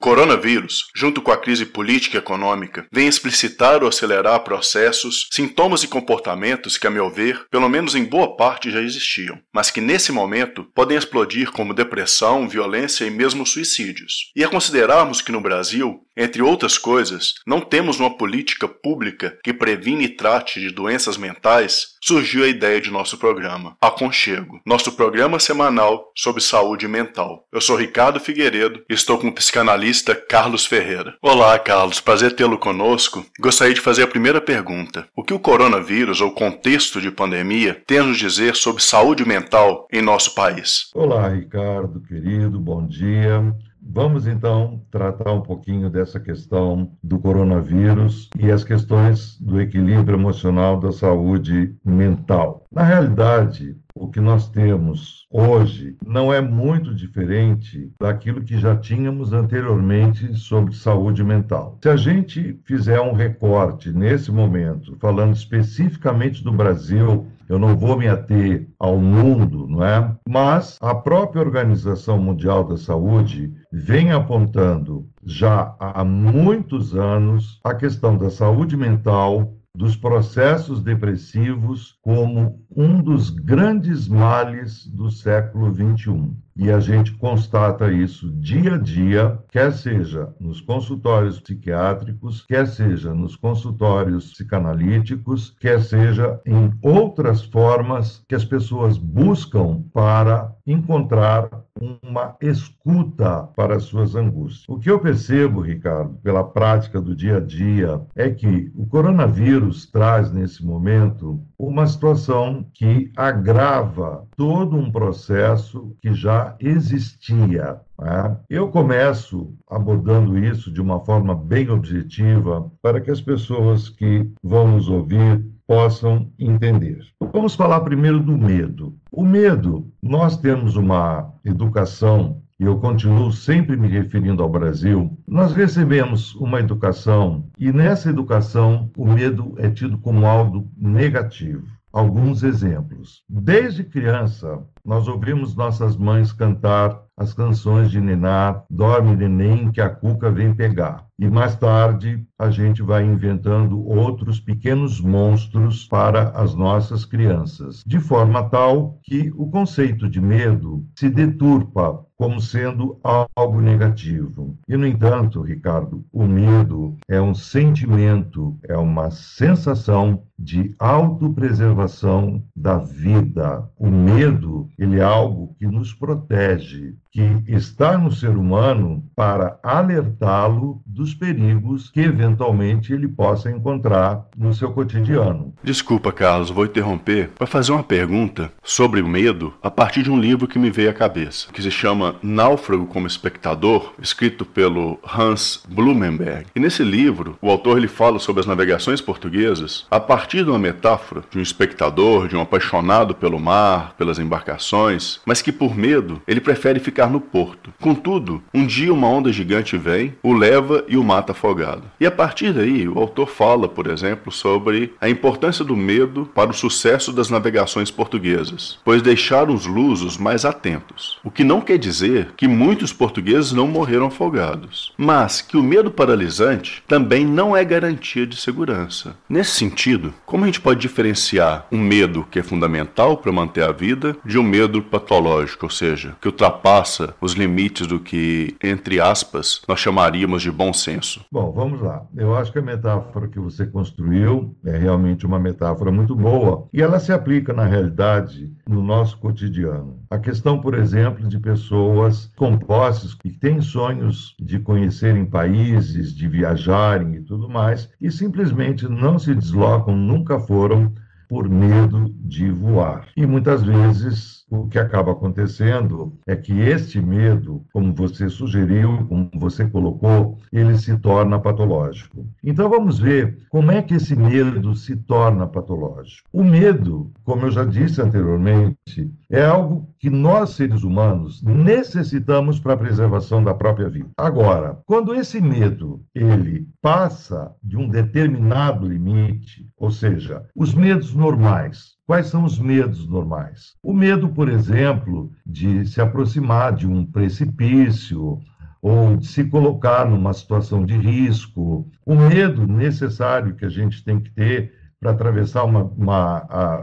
Coronavírus, junto com a crise política e econômica, vem explicitar ou acelerar processos, sintomas e comportamentos que, a meu ver, pelo menos em boa parte já existiam, mas que nesse momento podem explodir como depressão, violência e mesmo suicídios. E a considerarmos que no Brasil, entre outras coisas, não temos uma política pública que previne e trate de doenças mentais, surgiu a ideia de nosso programa, Aconchego, nosso programa semanal sobre saúde mental. Eu sou Ricardo Figueiredo e estou com o psicanalista Carlos Ferreira. Olá, Carlos, prazer tê-lo conosco. Gostaria de fazer a primeira pergunta. O que o coronavírus ou contexto de pandemia tem a nos dizer sobre saúde mental em nosso país? Olá, Ricardo, querido, bom dia. Vamos então tratar um pouquinho dessa questão do coronavírus e as questões do equilíbrio emocional da saúde mental. Na realidade, o que nós temos hoje não é muito diferente daquilo que já tínhamos anteriormente sobre saúde mental. Se a gente fizer um recorte nesse momento, falando especificamente do Brasil, eu não vou me ater ao mundo, não é? Mas a própria Organização Mundial da Saúde vem apontando já há muitos anos a questão da saúde mental, dos processos depressivos como um dos grandes males do século XXI. E a gente constata isso dia a dia, quer seja nos consultórios psiquiátricos, quer seja nos consultórios psicanalíticos, quer seja em outras formas que as pessoas buscam para encontrar uma escuta para as suas angústias. O que eu percebo, Ricardo, pela prática do dia a dia, é que o coronavírus traz nesse momento uma situação que agrava todo um processo que já existia. Né? Eu começo abordando isso de uma forma bem objetiva para que as pessoas que vão nos ouvir possam entender. Vamos falar primeiro do medo. O medo, nós temos uma educação e eu continuo sempre me referindo ao Brasil, nós recebemos uma educação e nessa educação o medo é tido como algo negativo. Alguns exemplos. Desde criança, nós ouvimos nossas mães cantar as canções de Nená, Dorme Neném, que a Cuca vem pegar. E mais tarde, a gente vai inventando outros pequenos monstros para as nossas crianças, de forma tal que o conceito de medo se deturpa como sendo algo negativo. E, no entanto, Ricardo, o medo é um sentimento, é uma sensação de autopreservação da vida. O medo, ele é algo que nos protege, que está no ser humano para alertá-lo dos perigos que eventualmente ele possa encontrar no seu cotidiano. Desculpa, Carlos, vou interromper para fazer uma pergunta sobre o medo a partir de um livro que me veio à cabeça, que se chama Náufrago como Espectador, escrito pelo Hans Blumenberg. E nesse livro, o autor ele fala sobre as navegações portuguesas a partir de uma metáfora de um espectador, de um apaixonado pelo mar, pelas embarcações, mas que por medo ele prefere ficar no porto. Contudo, um dia uma onda gigante vem, o leva e o mata afogado. E a partir daí, o autor fala, por exemplo, sobre a importância do medo para o sucesso das navegações portuguesas, pois deixaram os lusos mais atentos. O que não quer dizer que muitos portugueses não morreram afogados, mas que o medo paralisante também não é garantia de segurança. Nesse sentido, como a gente pode diferenciar um medo que é fundamental para manter a vida de um medo patológico, ou seja, que ultrapassa os limites do que, entre aspas, nós chamaríamos de bom senso? Bom, vamos lá. Eu acho que a metáfora que você construiu é realmente uma metáfora muito boa e ela se aplica, na realidade, no nosso cotidiano. A questão, por exemplo, de pessoas com posses que têm sonhos de conhecerem países, de viajarem e tudo mais, e simplesmente não se deslocam, nunca foram por medo de voar. E muitas vezes o que acaba acontecendo é que este medo, como você sugeriu, como você colocou, ele se torna patológico. Então vamos ver como é que esse medo se torna patológico. O medo, como eu já disse anteriormente, é algo que nós seres humanos necessitamos para a preservação da própria vida. Agora, quando esse medo ele passa de um determinado limite, ou seja, os medos normais, Quais são os medos normais? O medo, por exemplo, de se aproximar de um precipício, ou de se colocar numa situação de risco. O medo necessário que a gente tem que ter para atravessar uma, uma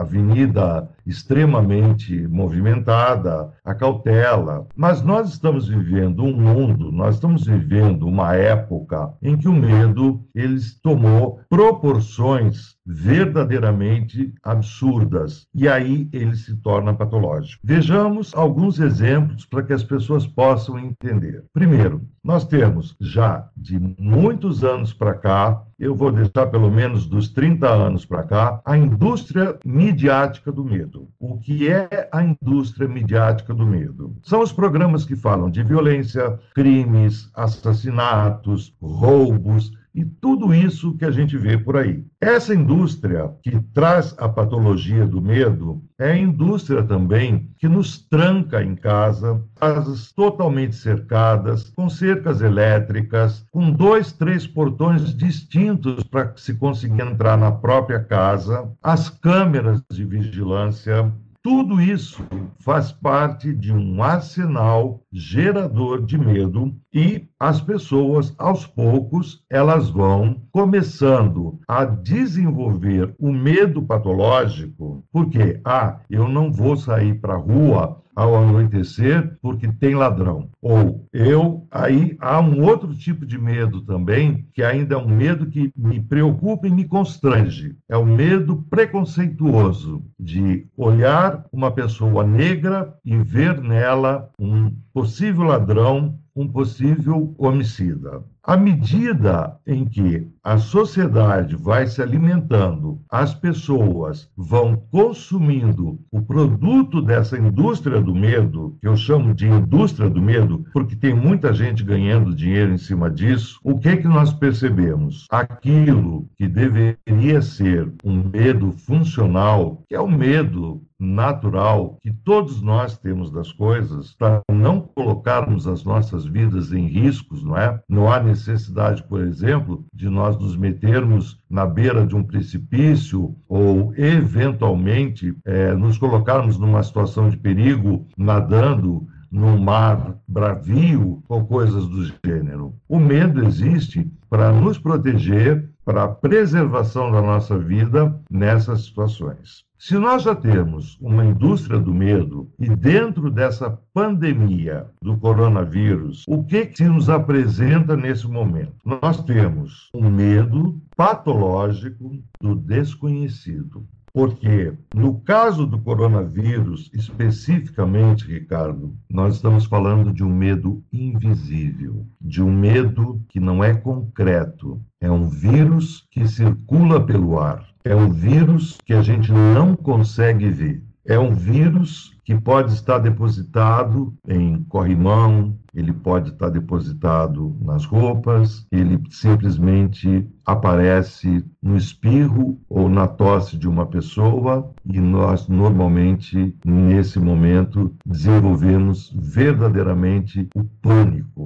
avenida extremamente movimentada, a cautela. Mas nós estamos vivendo um mundo, nós estamos vivendo uma época em que o medo ele tomou proporções verdadeiramente absurdas e aí ele se torna patológico. Vejamos alguns exemplos para que as pessoas possam entender. Primeiro, nós temos já de muitos anos para cá, eu vou deixar pelo menos dos 30 anos para cá, a indústria midiática do medo. O que é a indústria midiática do medo? São os programas que falam de violência, crimes, assassinatos, roubos, e tudo isso que a gente vê por aí. Essa indústria que traz a patologia do medo é a indústria também que nos tranca em casa, casas totalmente cercadas, com cercas elétricas, com dois, três portões distintos para se conseguir entrar na própria casa, as câmeras de vigilância, tudo isso faz parte de um arsenal gerador de medo e as pessoas, aos poucos, elas vão começando a desenvolver o medo patológico, porque, ah, eu não vou sair para a rua ao anoitecer porque tem ladrão. Ou eu, aí há um outro tipo de medo também, que ainda é um medo que me preocupa e me constrange. É o medo preconceituoso de olhar uma pessoa negra e ver nela um possível ladrão um possível homicida. À medida em que a sociedade vai se alimentando, as pessoas vão consumindo o produto dessa indústria do medo, que eu chamo de indústria do medo, porque tem muita gente ganhando dinheiro em cima disso, o que que nós percebemos? Aquilo que deveria ser um medo funcional, que é o medo natural que todos nós temos das coisas para não colocarmos as nossas vidas em riscos, não é? Não há necessidade, por exemplo, de nós nos metermos na beira de um precipício ou, eventualmente, é, nos colocarmos numa situação de perigo nadando no mar bravio ou coisas do gênero. O medo existe para nos proteger, para a preservação da nossa vida nessas situações. Se nós já temos uma indústria do medo e dentro dessa pandemia do coronavírus, o que, que se nos apresenta nesse momento? Nós temos um medo patológico do desconhecido. Porque, no caso do coronavírus, especificamente, Ricardo, nós estamos falando de um medo invisível, de um medo que não é concreto. É um vírus que circula pelo ar é um vírus que a gente não consegue ver. É um vírus que pode estar depositado em corrimão, ele pode estar depositado nas roupas, ele simplesmente aparece no espirro ou na tosse de uma pessoa e nós normalmente nesse momento desenvolvemos verdadeiramente o pânico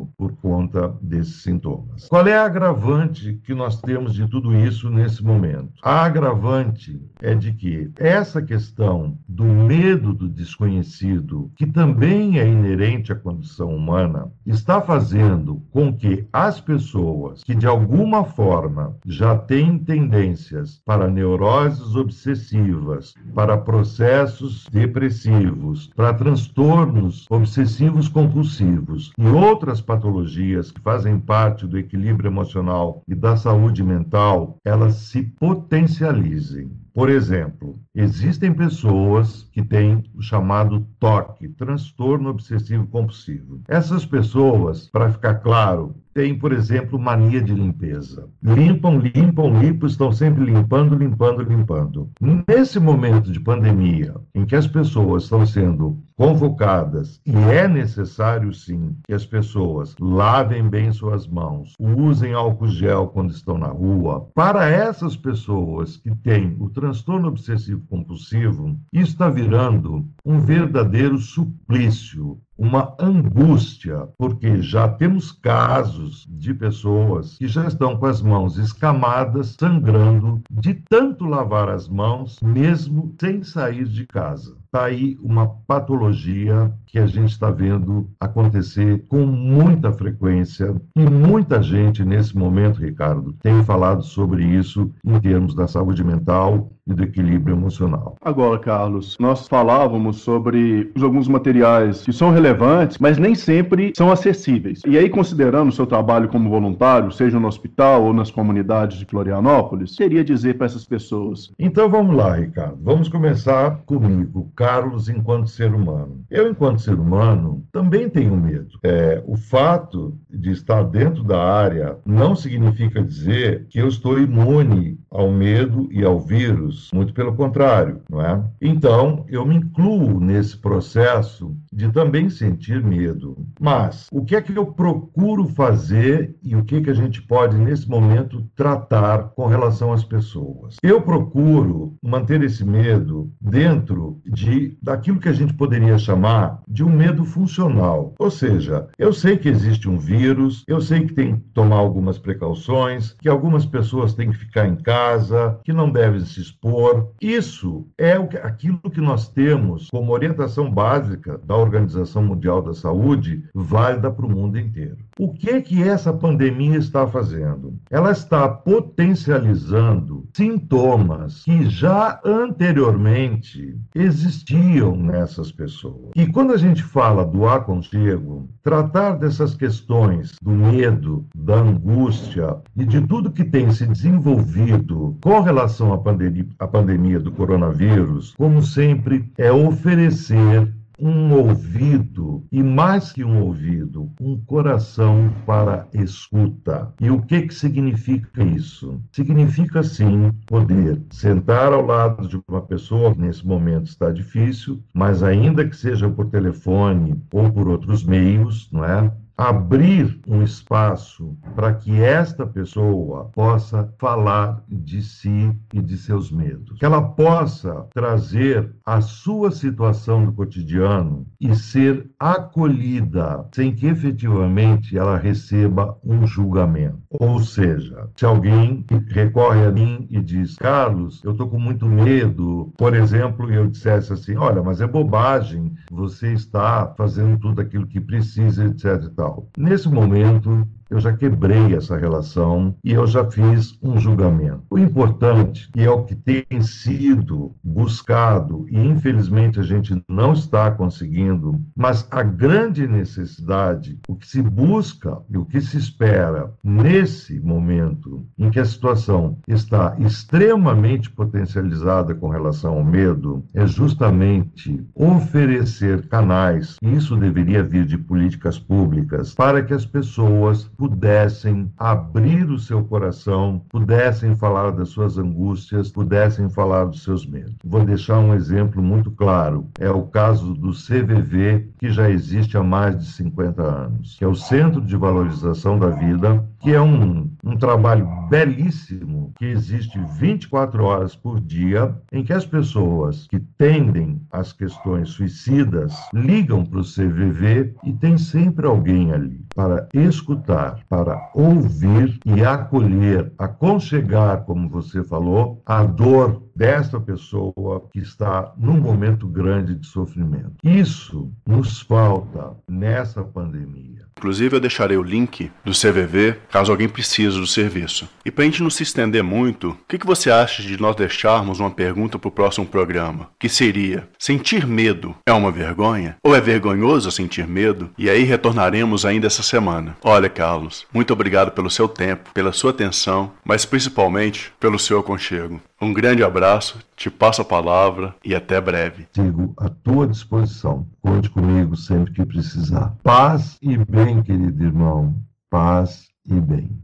conta desses sintomas. Qual é a agravante que nós temos de tudo isso nesse momento? A agravante é de que essa questão do medo do desconhecido, que também é inerente à condição humana, está fazendo com que as pessoas que de alguma forma já têm tendências para neuroses obsessivas, para processos depressivos, para transtornos obsessivos compulsivos e outras patologias que fazem parte do equilíbrio emocional e da saúde mental, elas se potencializem. Por exemplo, existem pessoas que têm o chamado TOC, transtorno obsessivo compulsivo. Essas pessoas, para ficar claro, têm, por exemplo, mania de limpeza. Limpam, limpam, limpam, estão sempre limpando, limpando, limpando. Nesse momento de pandemia, em que as pessoas estão sendo convocadas e é necessário sim que as pessoas lavem bem suas mãos, usem álcool gel quando estão na rua. Para essas pessoas que têm o transtorno obsessivo compulsivo, isso está virando um verdadeiro suplício, uma angústia, porque já temos casos de pessoas que já estão com as mãos escamadas, sangrando, de tanto lavar as mãos, mesmo sem sair de casa. Está aí uma patologia que a gente está vendo acontecer com muita frequência e muita gente nesse momento, Ricardo, tem falado sobre isso em termos da saúde mental e do equilíbrio emocional. Agora, Carlos, nós falávamos sobre alguns materiais que são relevantes, mas nem sempre são acessíveis. E aí, considerando o seu trabalho como voluntário, seja no hospital ou nas comunidades de Florianópolis, queria dizer para essas pessoas? Então vamos lá, Ricardo. Vamos começar comigo, Carlos, enquanto ser humano. Eu, enquanto ser humano, também tenho medo. É, o fato de estar dentro da área não significa dizer que eu estou imune ao medo e ao vírus, muito pelo contrário, não é? Então, eu me incluo nesse processo de também sentir medo. Mas o que é que eu procuro fazer e o que é que a gente pode nesse momento tratar com relação às pessoas? Eu procuro manter esse medo dentro de daquilo que a gente poderia chamar de um medo funcional. Ou seja, eu sei que existe um vírus, eu sei que tem que tomar algumas precauções, que algumas pessoas têm que ficar em casa que não devem se expor. Isso é aquilo que nós temos como orientação básica da Organização Mundial da Saúde, válida para o mundo inteiro. O que que essa pandemia está fazendo? Ela está potencializando sintomas que já anteriormente existiam nessas pessoas. E quando a gente fala do aconchego, tratar dessas questões do medo, da angústia e de tudo que tem se desenvolvido com relação à pandemia, à pandemia do coronavírus, como sempre, é oferecer um ouvido, e mais que um ouvido, um coração para escuta. E o que, que significa isso? Significa, sim, poder sentar ao lado de uma pessoa que nesse momento está difícil, mas ainda que seja por telefone ou por outros meios, não é? Abrir um espaço para que esta pessoa possa falar de si e de seus medos, que ela possa trazer a sua situação do cotidiano e ser acolhida sem que efetivamente ela receba um julgamento. Ou seja, se alguém recorre a mim e diz: "Carlos, eu estou com muito medo", por exemplo, eu dissesse assim: "Olha, mas é bobagem, você está fazendo tudo aquilo que precisa, etc Nesse momento, eu já quebrei essa relação e eu já fiz um julgamento. O importante, e é o que tem sido buscado, e infelizmente a gente não está conseguindo, mas a grande necessidade, o que se busca e o que se espera nesse momento em que a situação está extremamente potencializada com relação ao medo, é justamente oferecer canais, e isso deveria vir de políticas públicas, para que as pessoas pudessem abrir o seu coração, pudessem falar das suas angústias, pudessem falar dos seus medos. Vou deixar um exemplo muito claro. É o caso do CVV, que já existe há mais de 50 anos, que é o Centro de Valorização da Vida, que é um, um trabalho belíssimo que existe 24 horas por dia, em que as pessoas que tendem às questões suicidas ligam para o CVV e tem sempre alguém ali para escutar, para ouvir e acolher, aconchegar, como você falou, a dor desta pessoa que está num momento grande de sofrimento. Isso nos falta nessa pandemia. Inclusive, eu deixarei o link do CVV caso alguém precise do serviço. E para a gente não se estender muito, o que, que você acha de nós deixarmos uma pergunta para o próximo programa? Que seria: sentir medo é uma vergonha? Ou é vergonhoso sentir medo? E aí retornaremos ainda essa semana. Olha, Carlos, muito obrigado pelo seu tempo, pela sua atenção, mas principalmente pelo seu aconchego. Um grande abraço, te passo a palavra e até breve. Sigo à tua disposição. Conte comigo sempre que precisar. Paz e bem, querido irmão. Paz e bem.